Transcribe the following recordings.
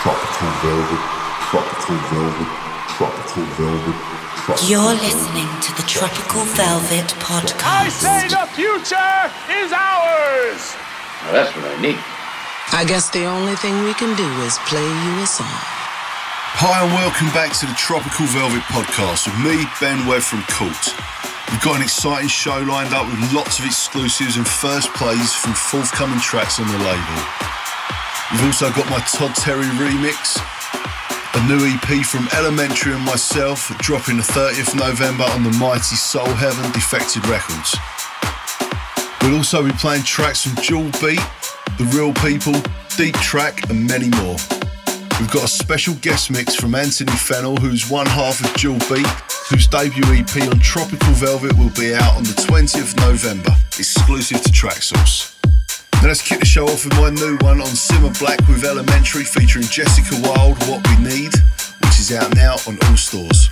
tropical velvet, tropical velvet, tropical velvet. Tropical You're listening to the Tropical Velvet I Podcast. say the future is ours! Now that's what I need. I guess the only thing we can do is play you a song. Hi and welcome back to the Tropical Velvet Podcast with me, Ben Webb from Cult. We've got an exciting show lined up with lots of exclusives and first plays from forthcoming tracks on the label. We've also got my Todd Terry remix, a new EP from Elementary and myself dropping the 30th November on the mighty Soul Heaven Defected Records. We'll also be playing tracks from Jewel Beat, The Real People, Deep Track, and many more. We've got a special guest mix from Anthony Fennell, who's one half of Jewel Beat, whose debut EP on Tropical Velvet will be out on the 20th November, exclusive to Traxsource. Now let's kick the show off with my new one on Simma Black with Elementary featuring Jessica Wild, What We Need, which is out now on all stores.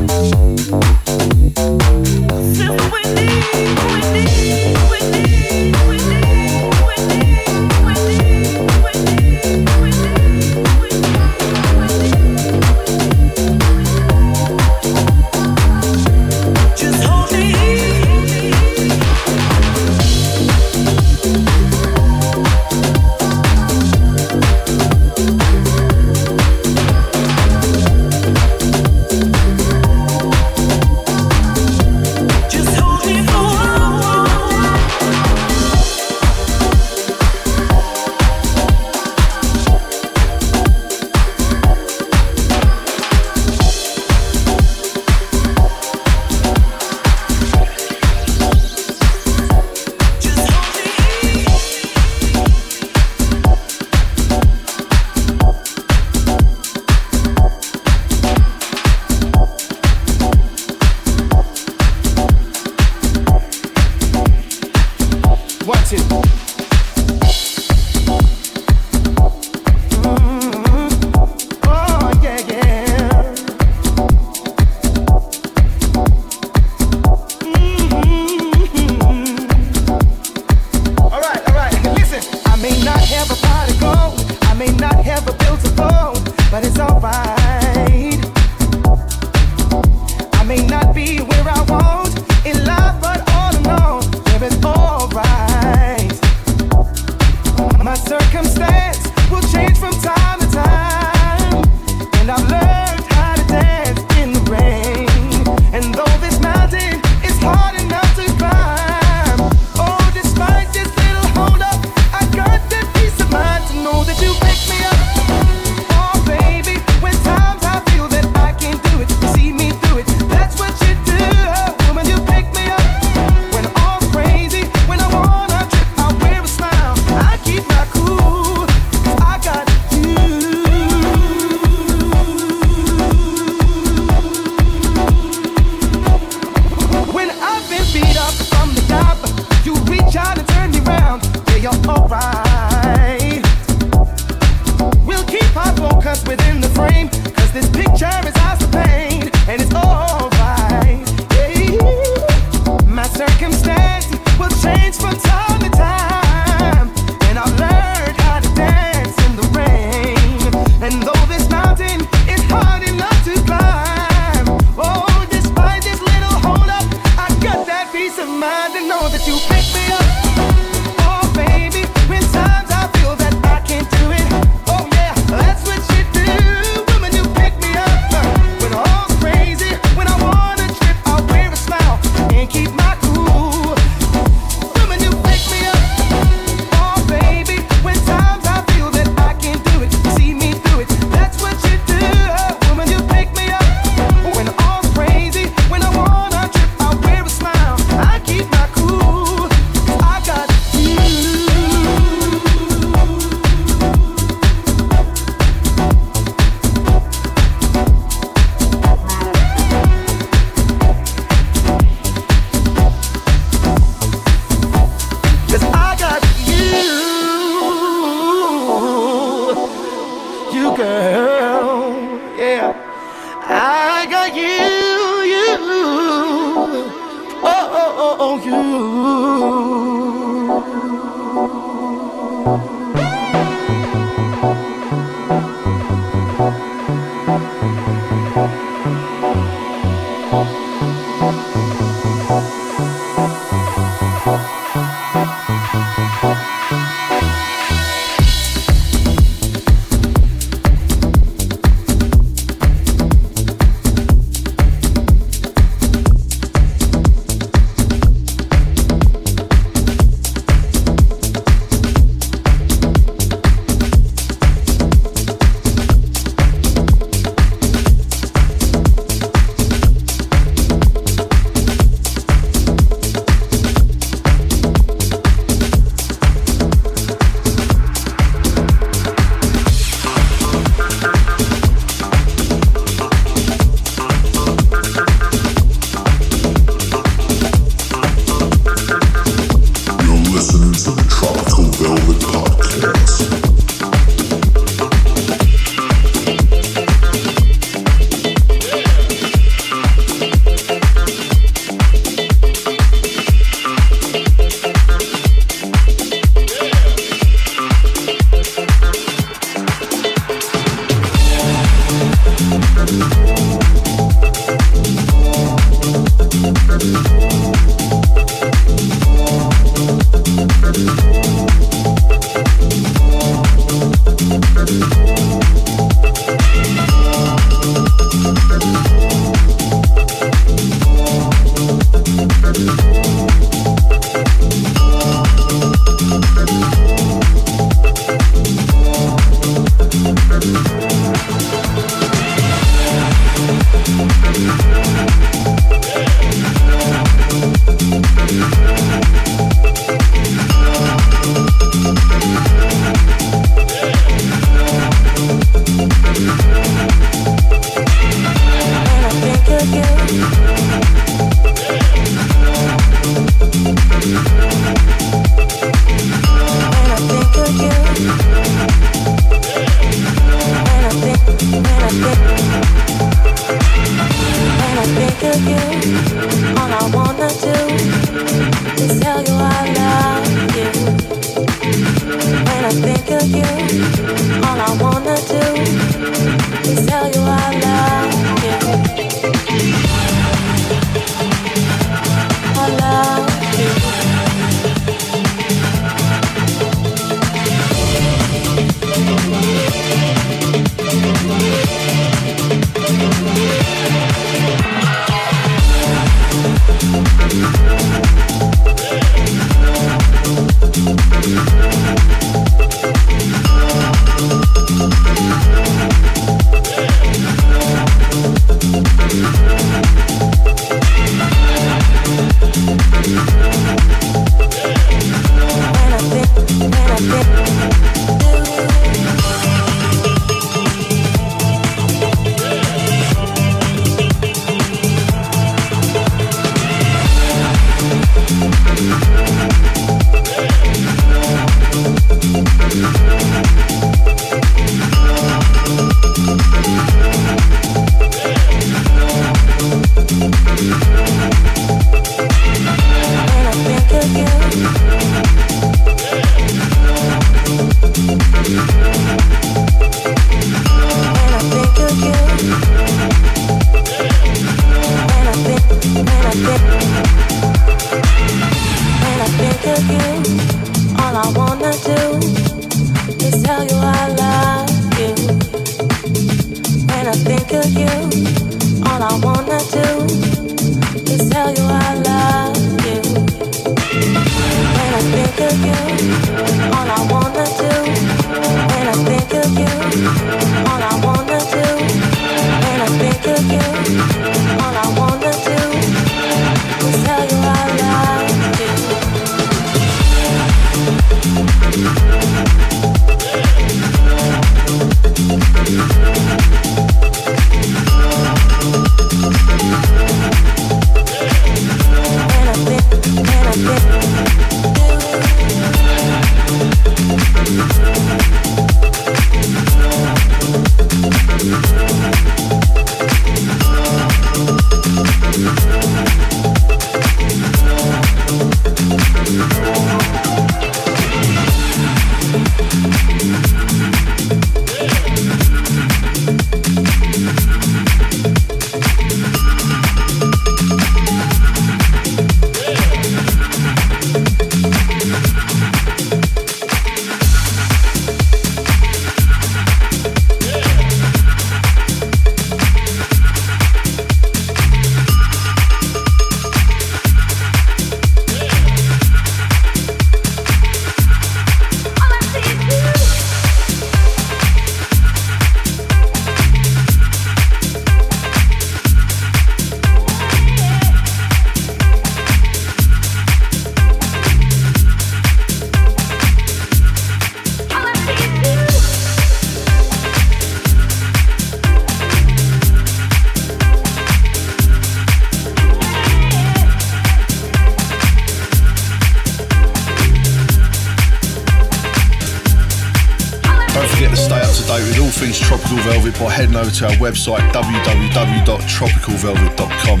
To our website www.tropicalvelvet.com.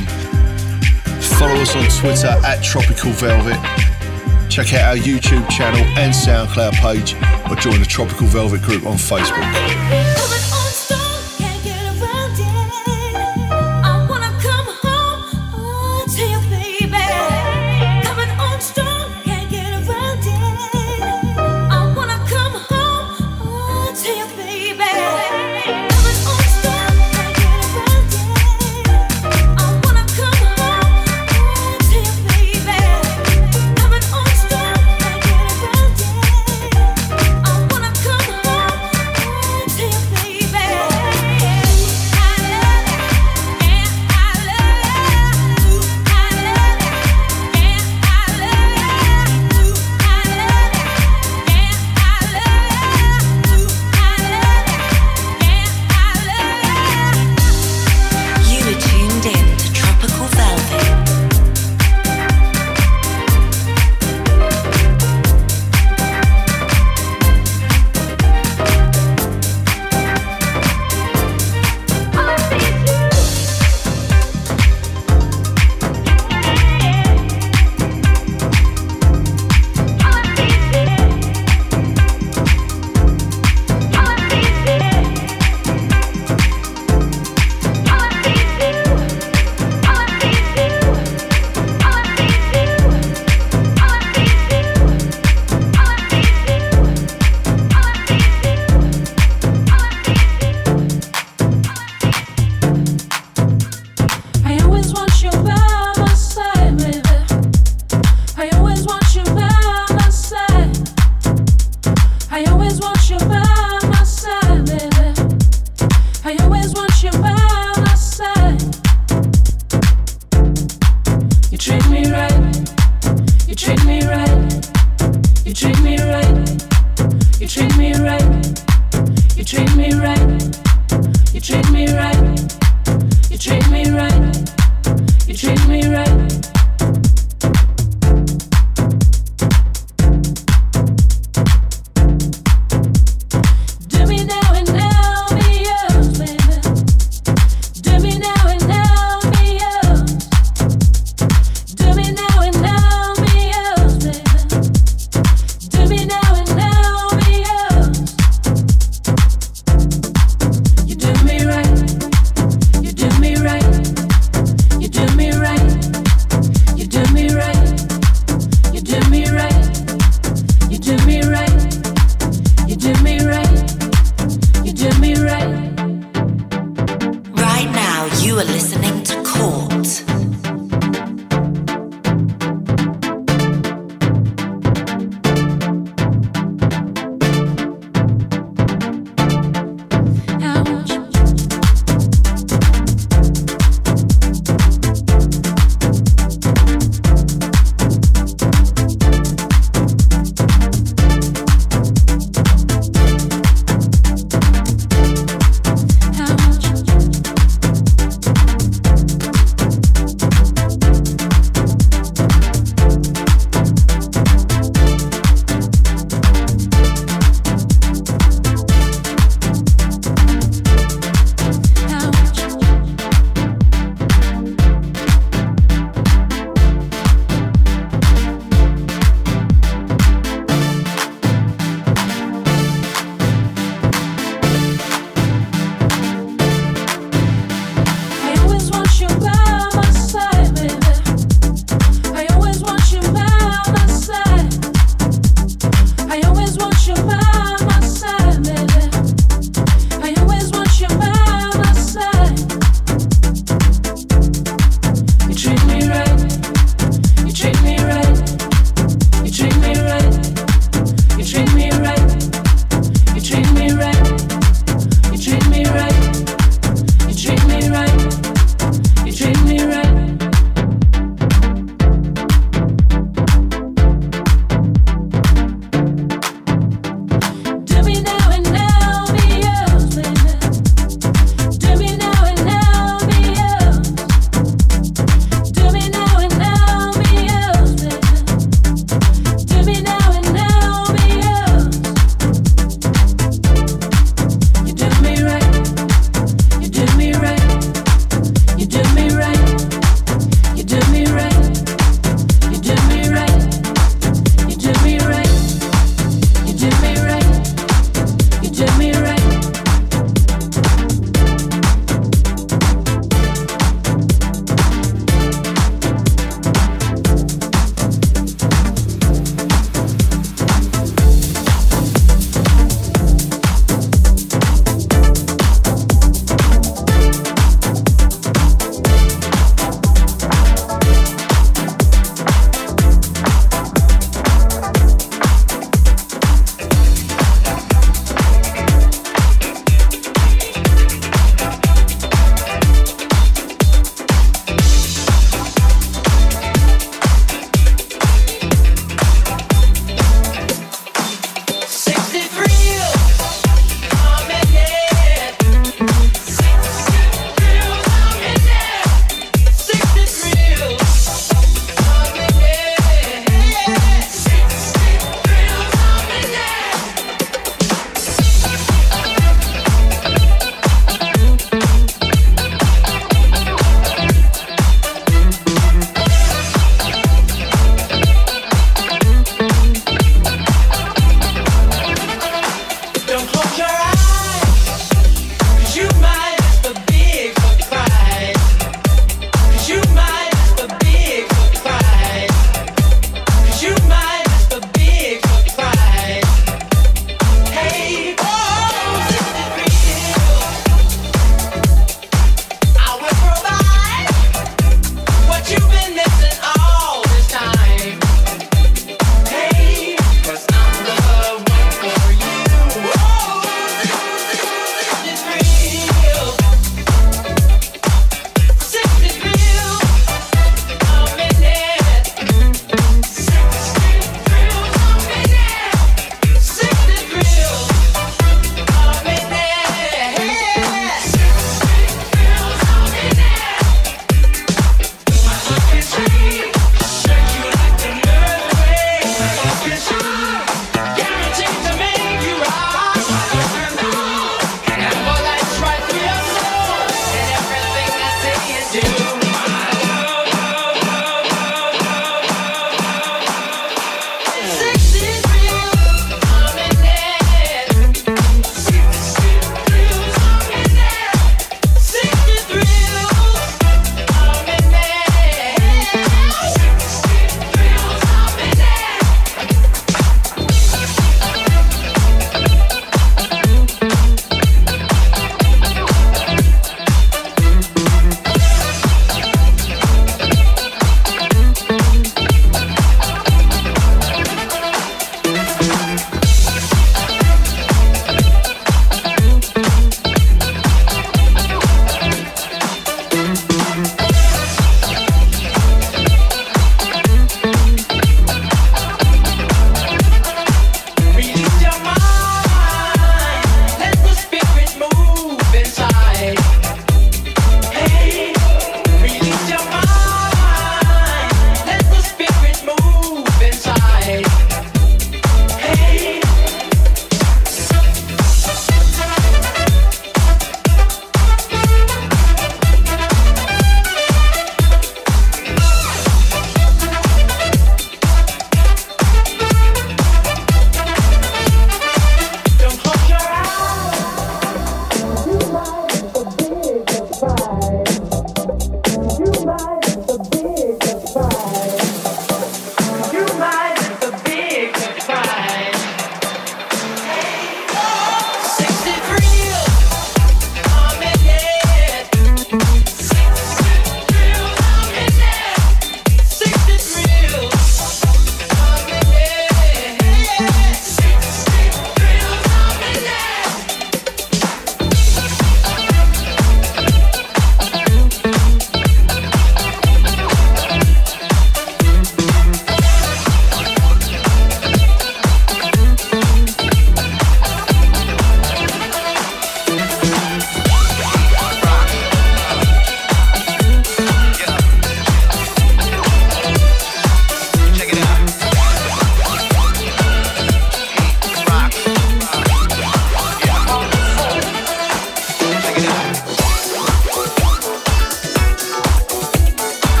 Follow us on Twitter at Tropical Velvet. Check out our YouTube channel and SoundCloud page or join the Tropical Velvet group on Facebook.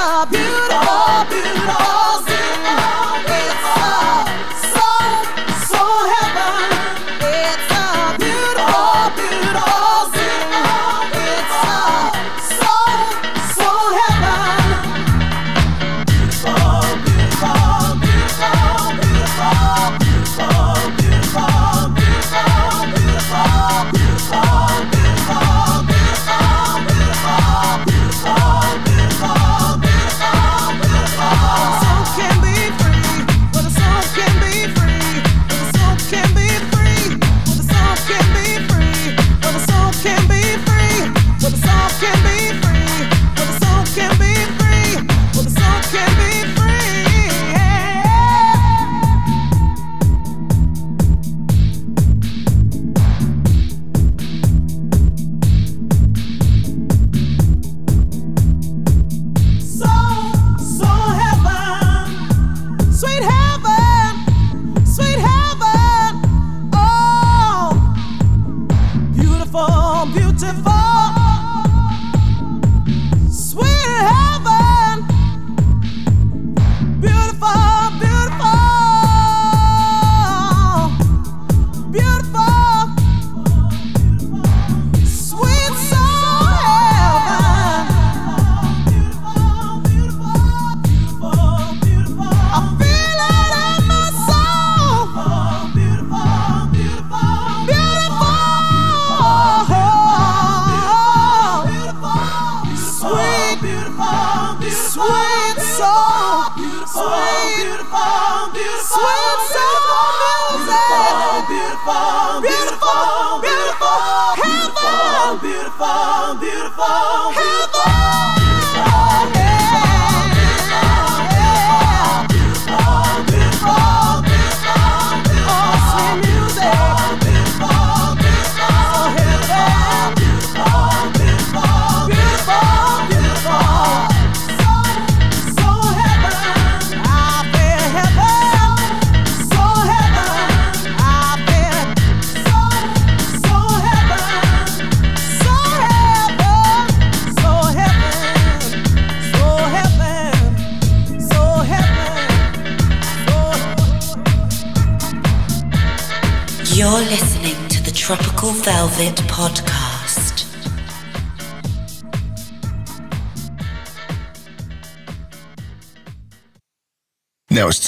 beautiful, beautiful.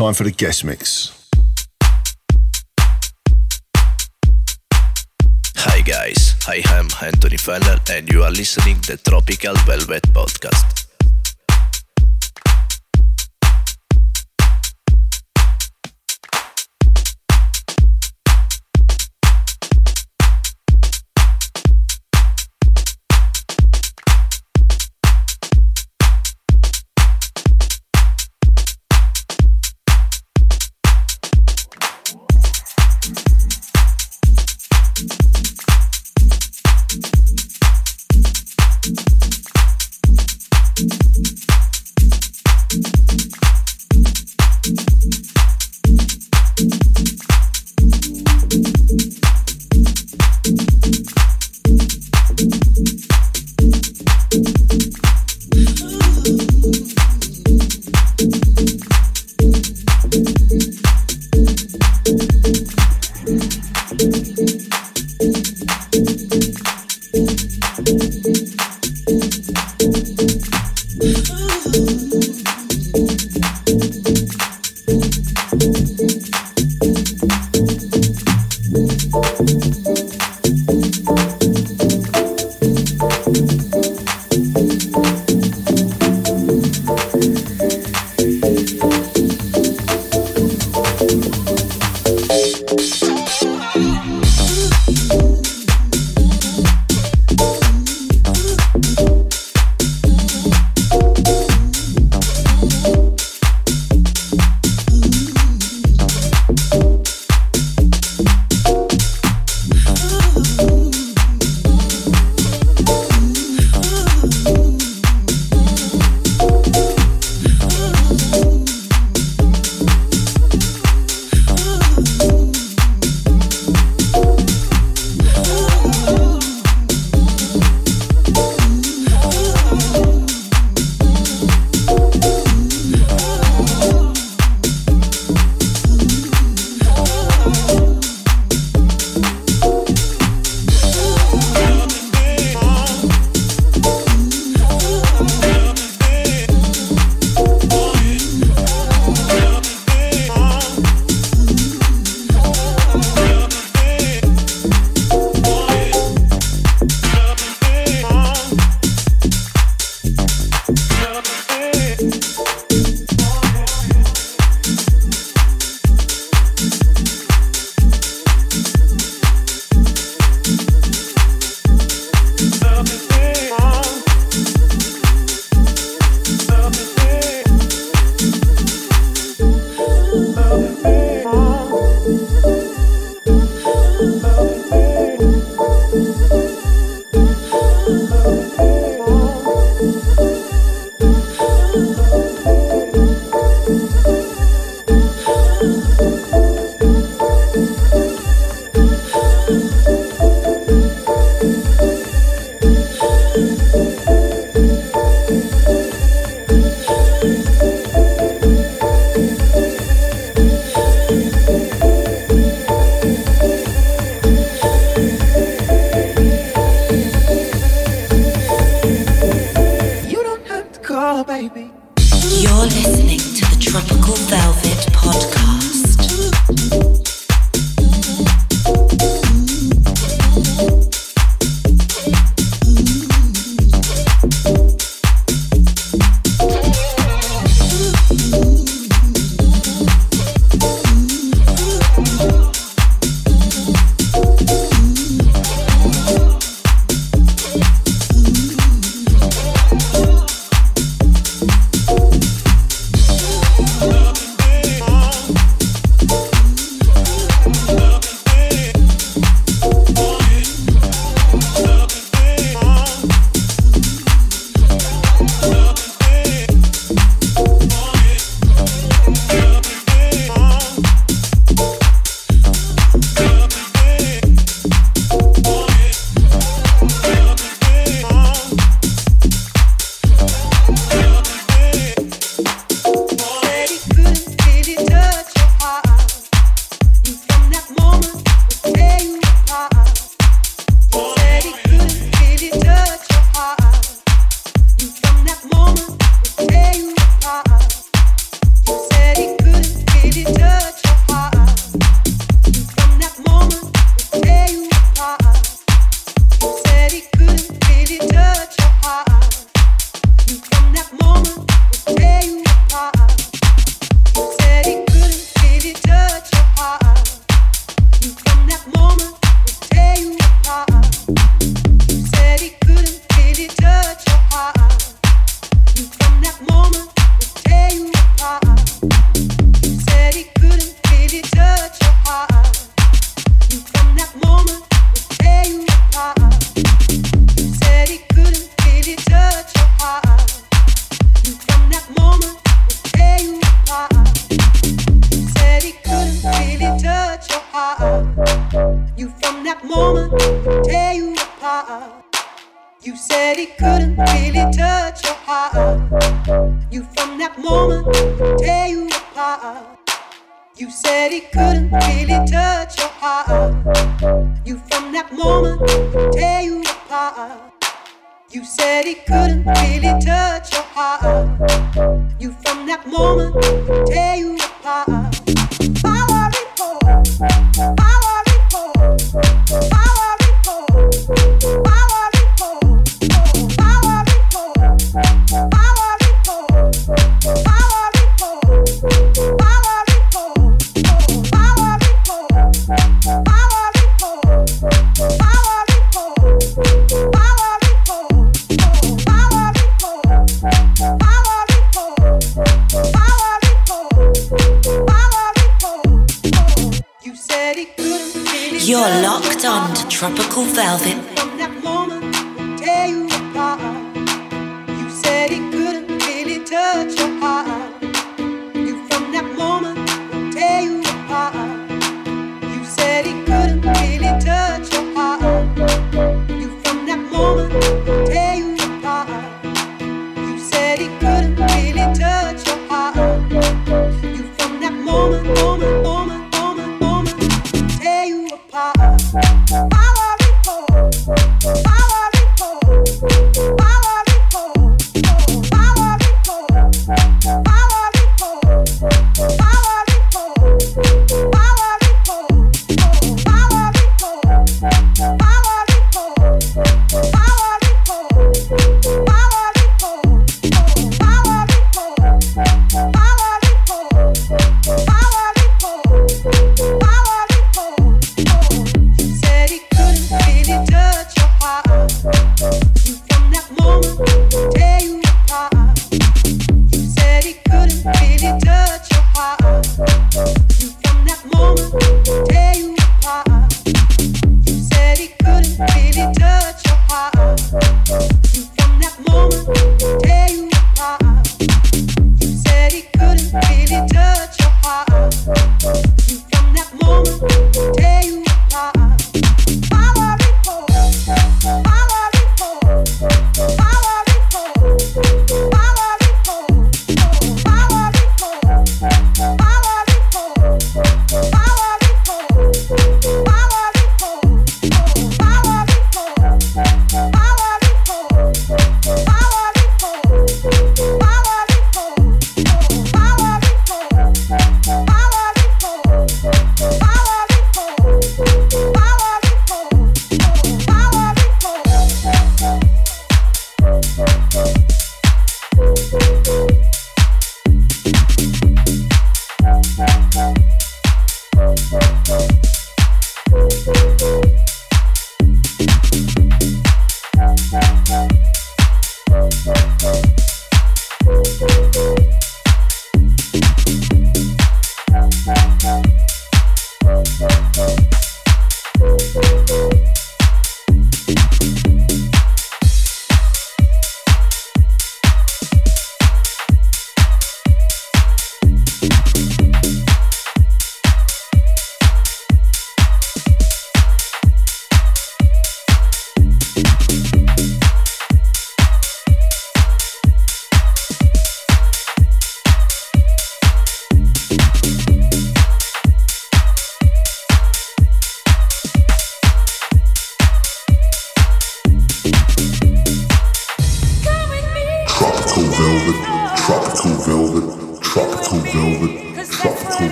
Time for the guest mix. Hi guys, I am Anthony Feller and you are listening to the Tropical Velvet Podcast.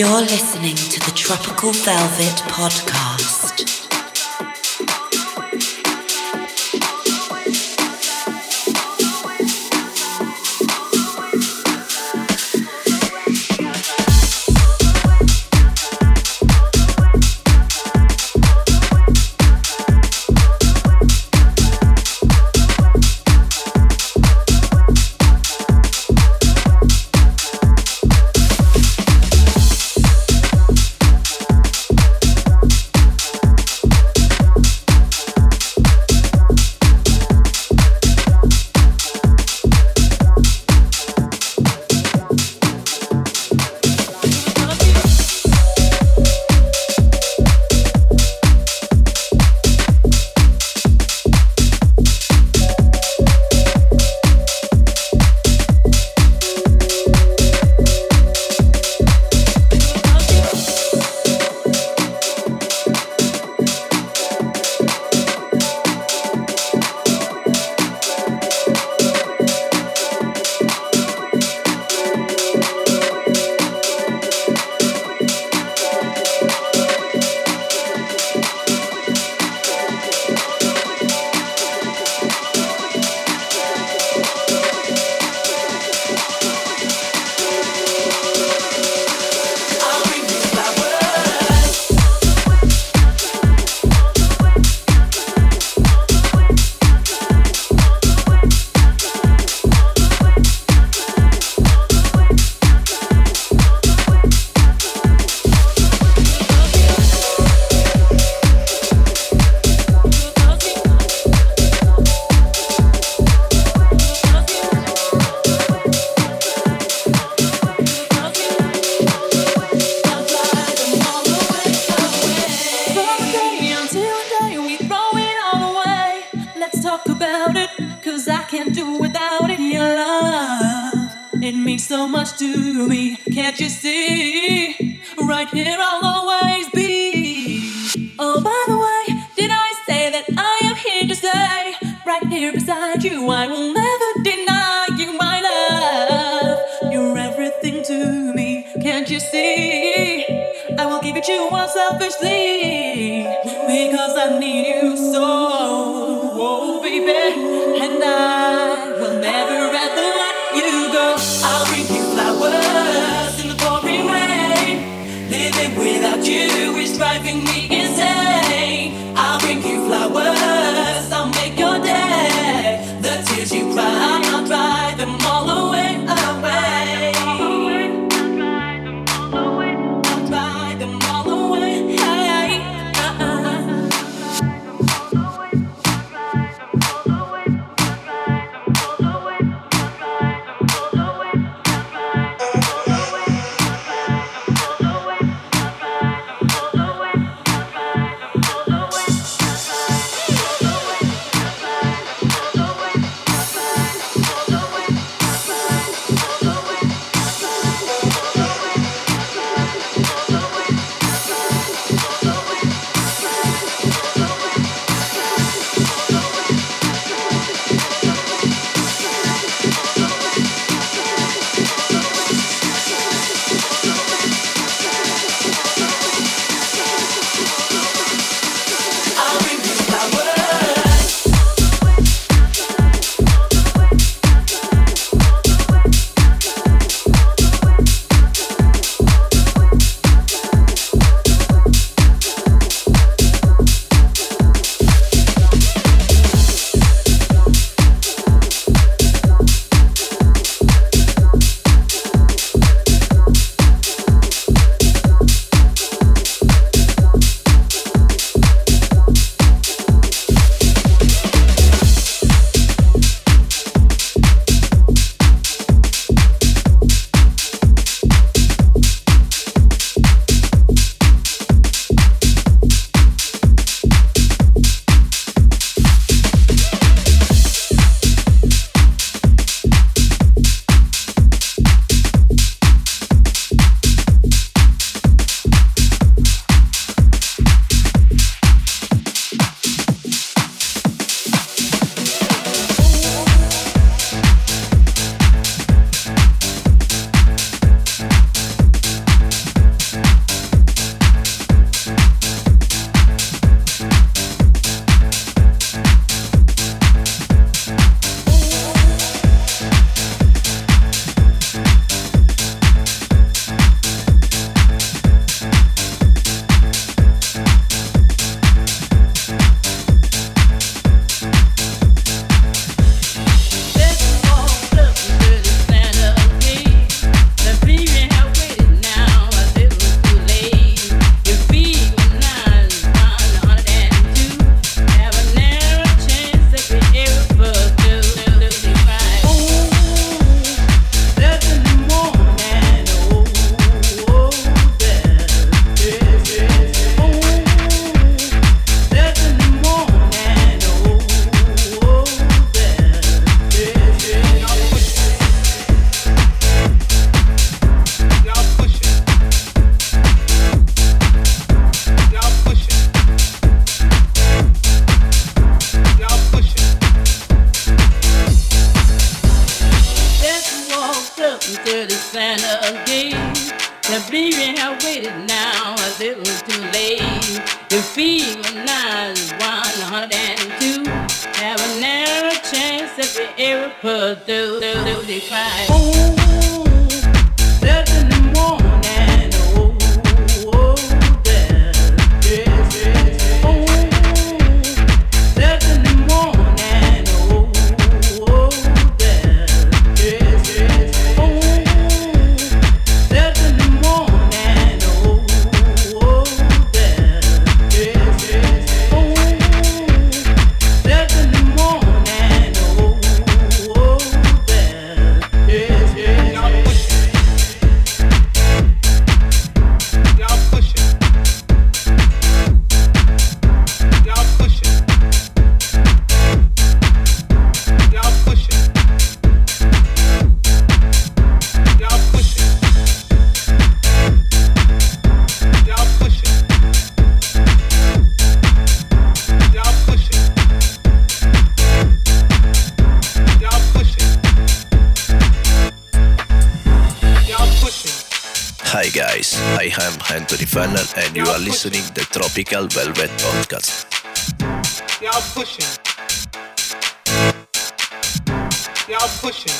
You're listening to the Tropical Velvet Podcast. And you are listening the Tropical Velvet Podcast. Y'all pushing. Y'all pushing.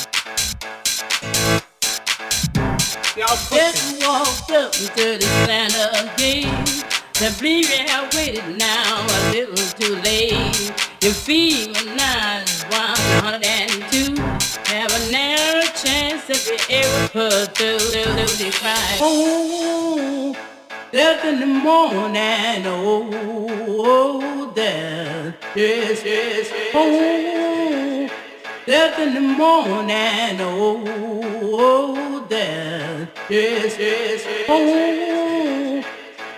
Y'all pushing. Just walked up to the Santa gate. The believe you have waited now a little too late. Your feet were not 102. Narrow chance be able to put through the cry. Oh, death in the morning, oh, death, yes, yes, oh, death in the morning, oh, death, yes, yes, oh,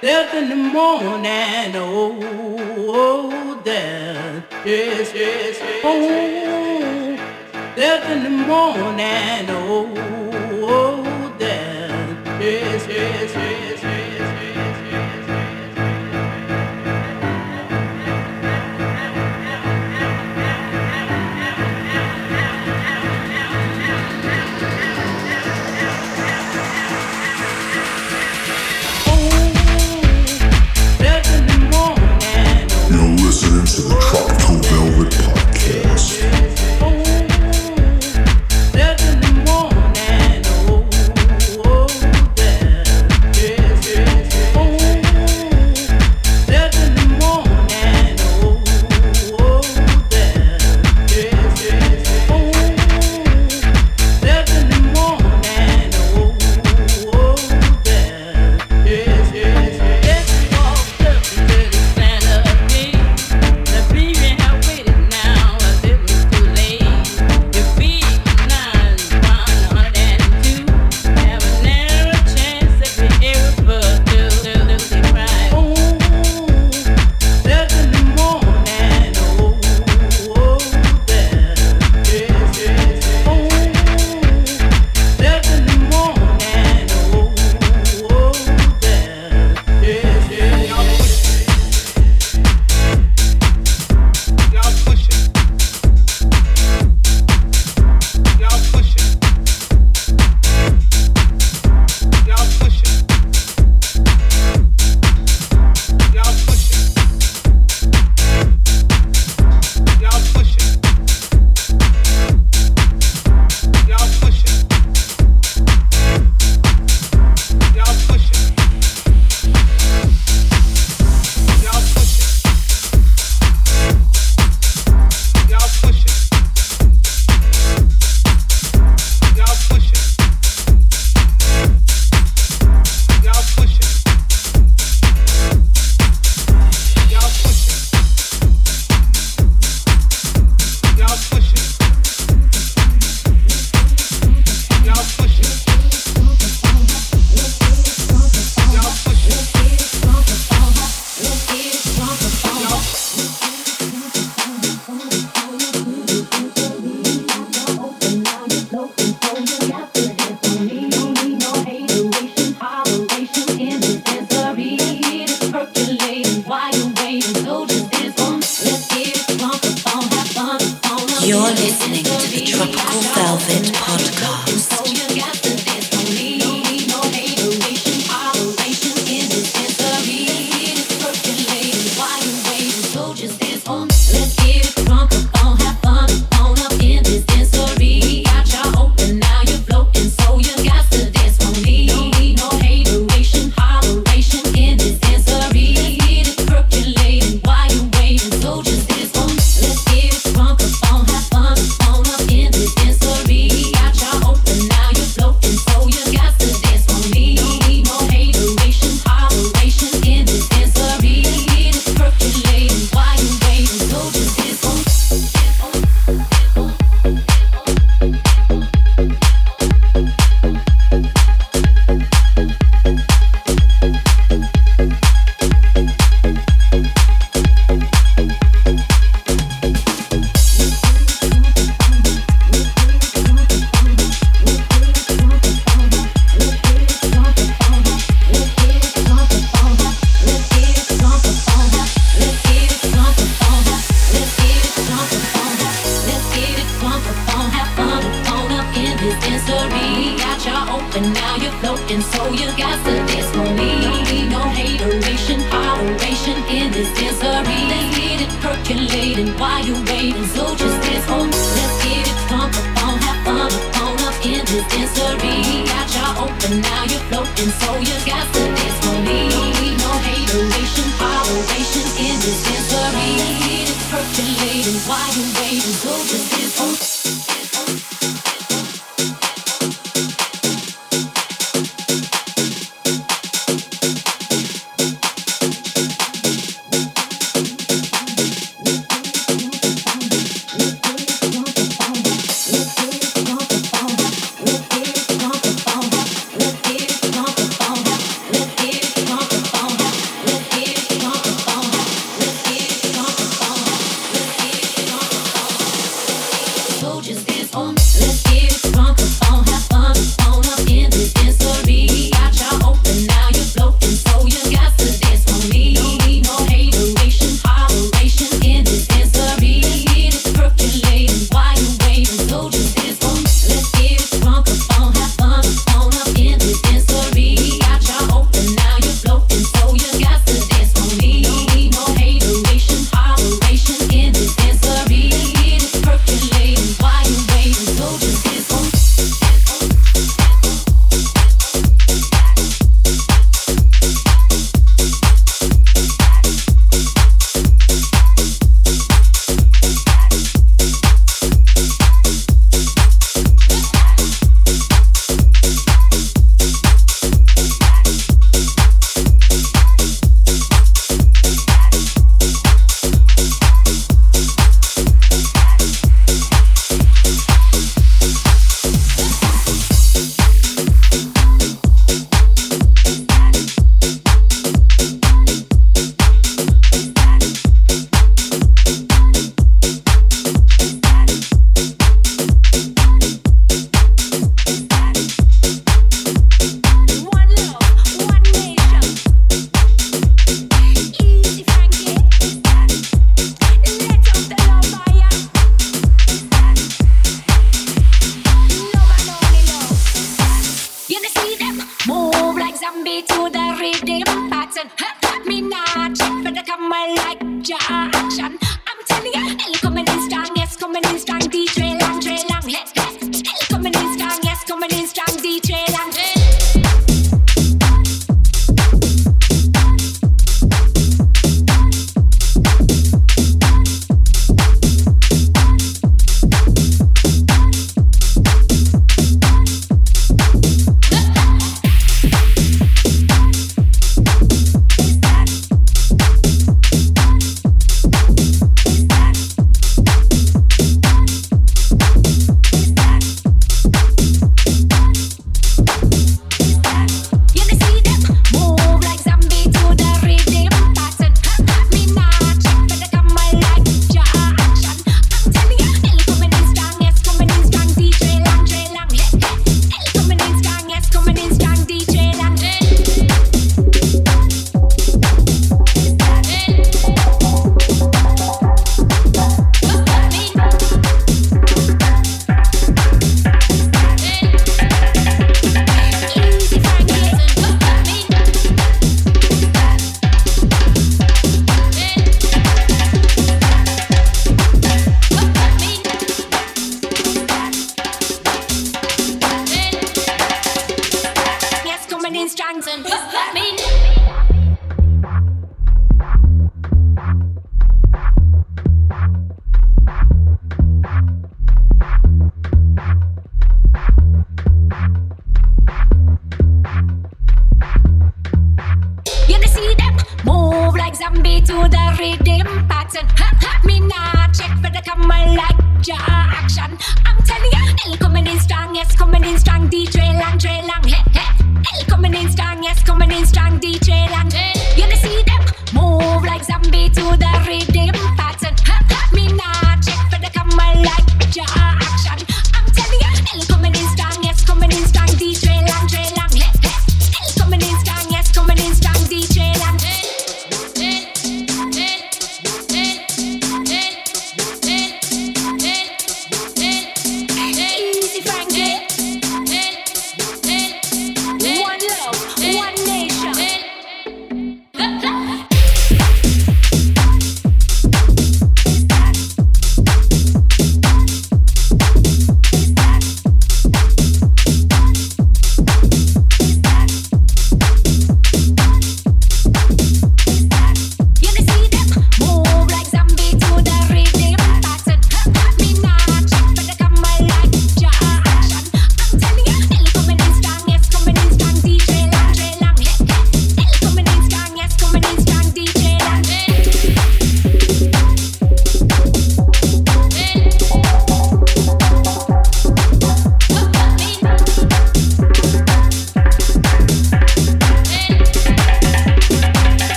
death in the morning, oh, death, yes, yes, oh, death in the morning, oh, oh death, yes, yes, yes, yes. Velvet oh, oh. Podcast.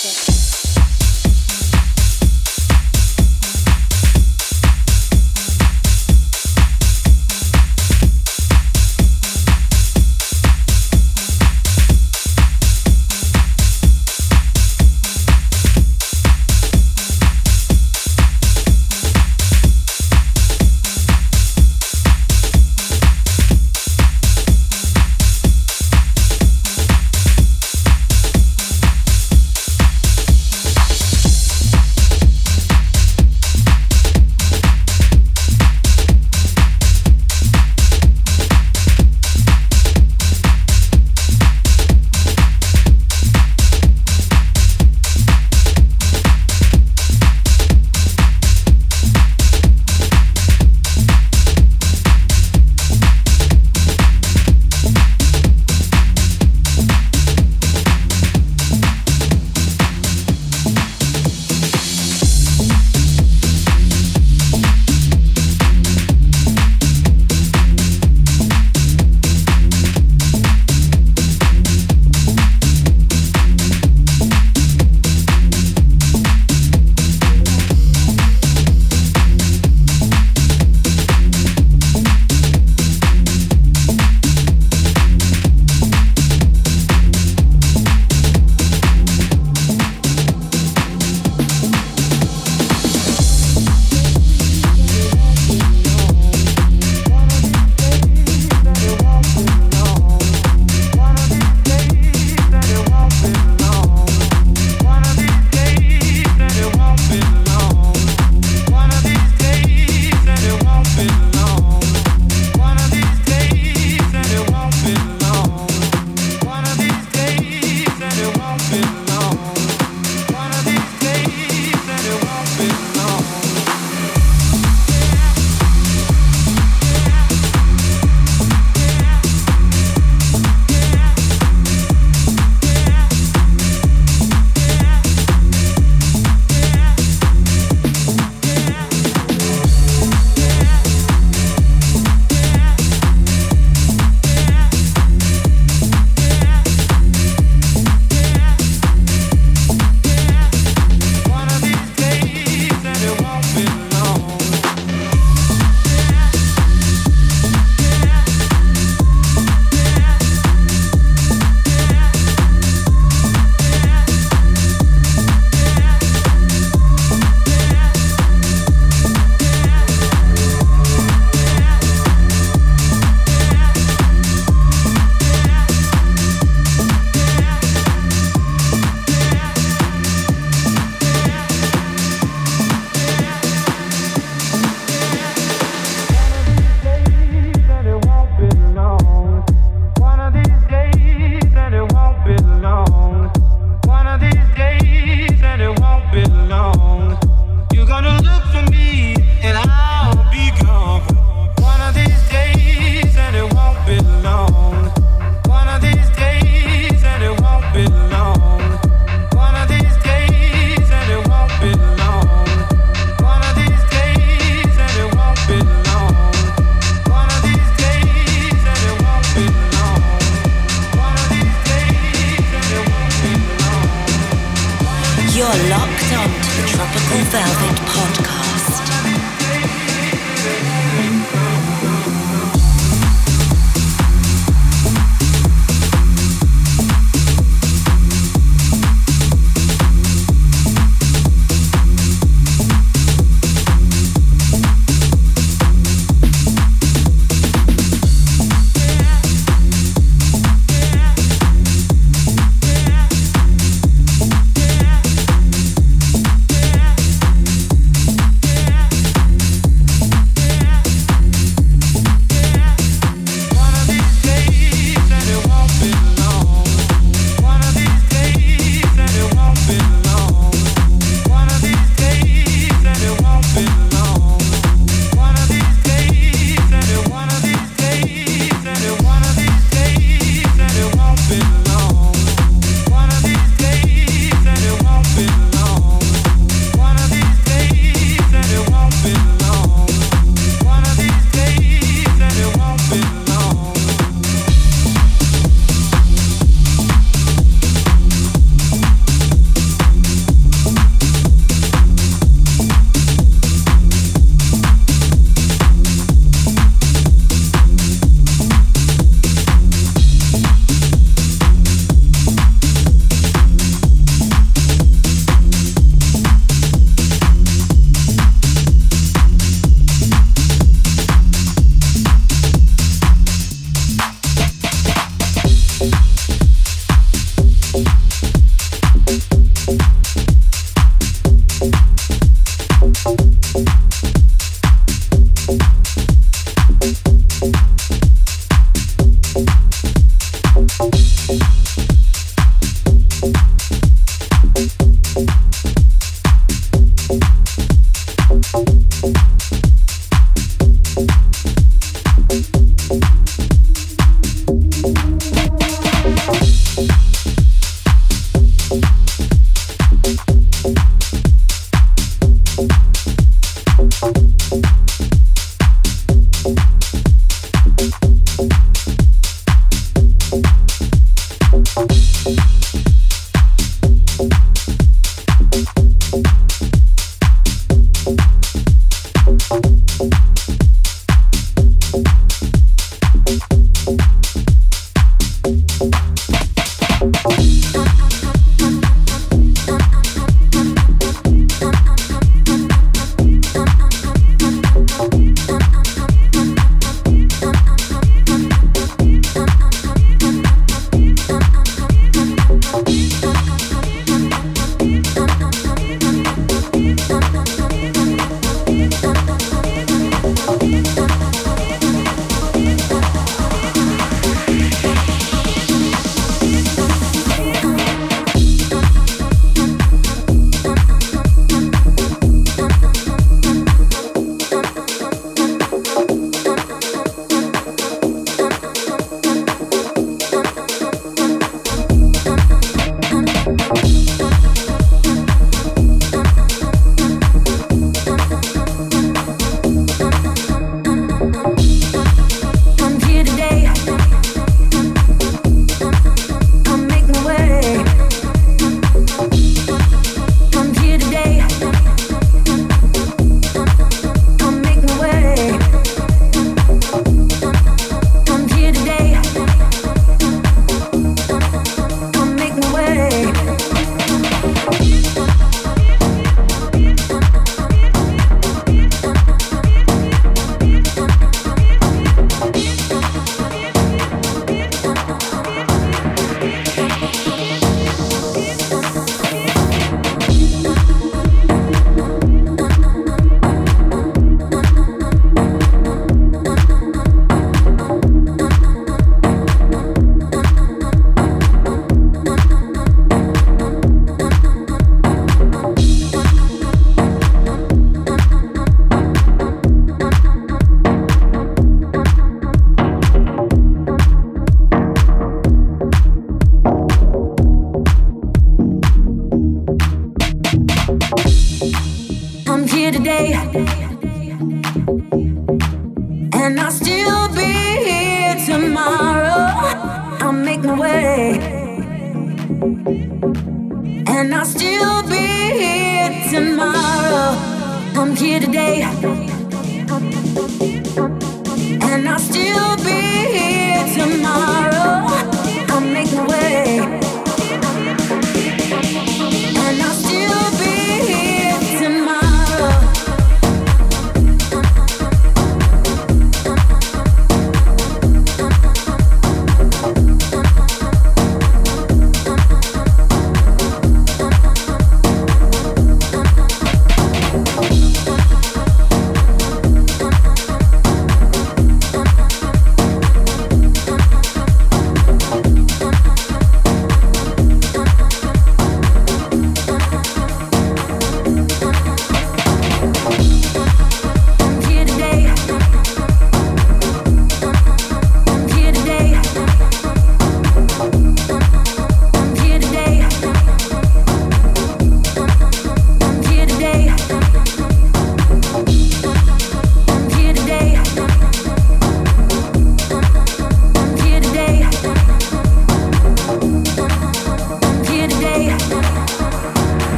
Techno, it.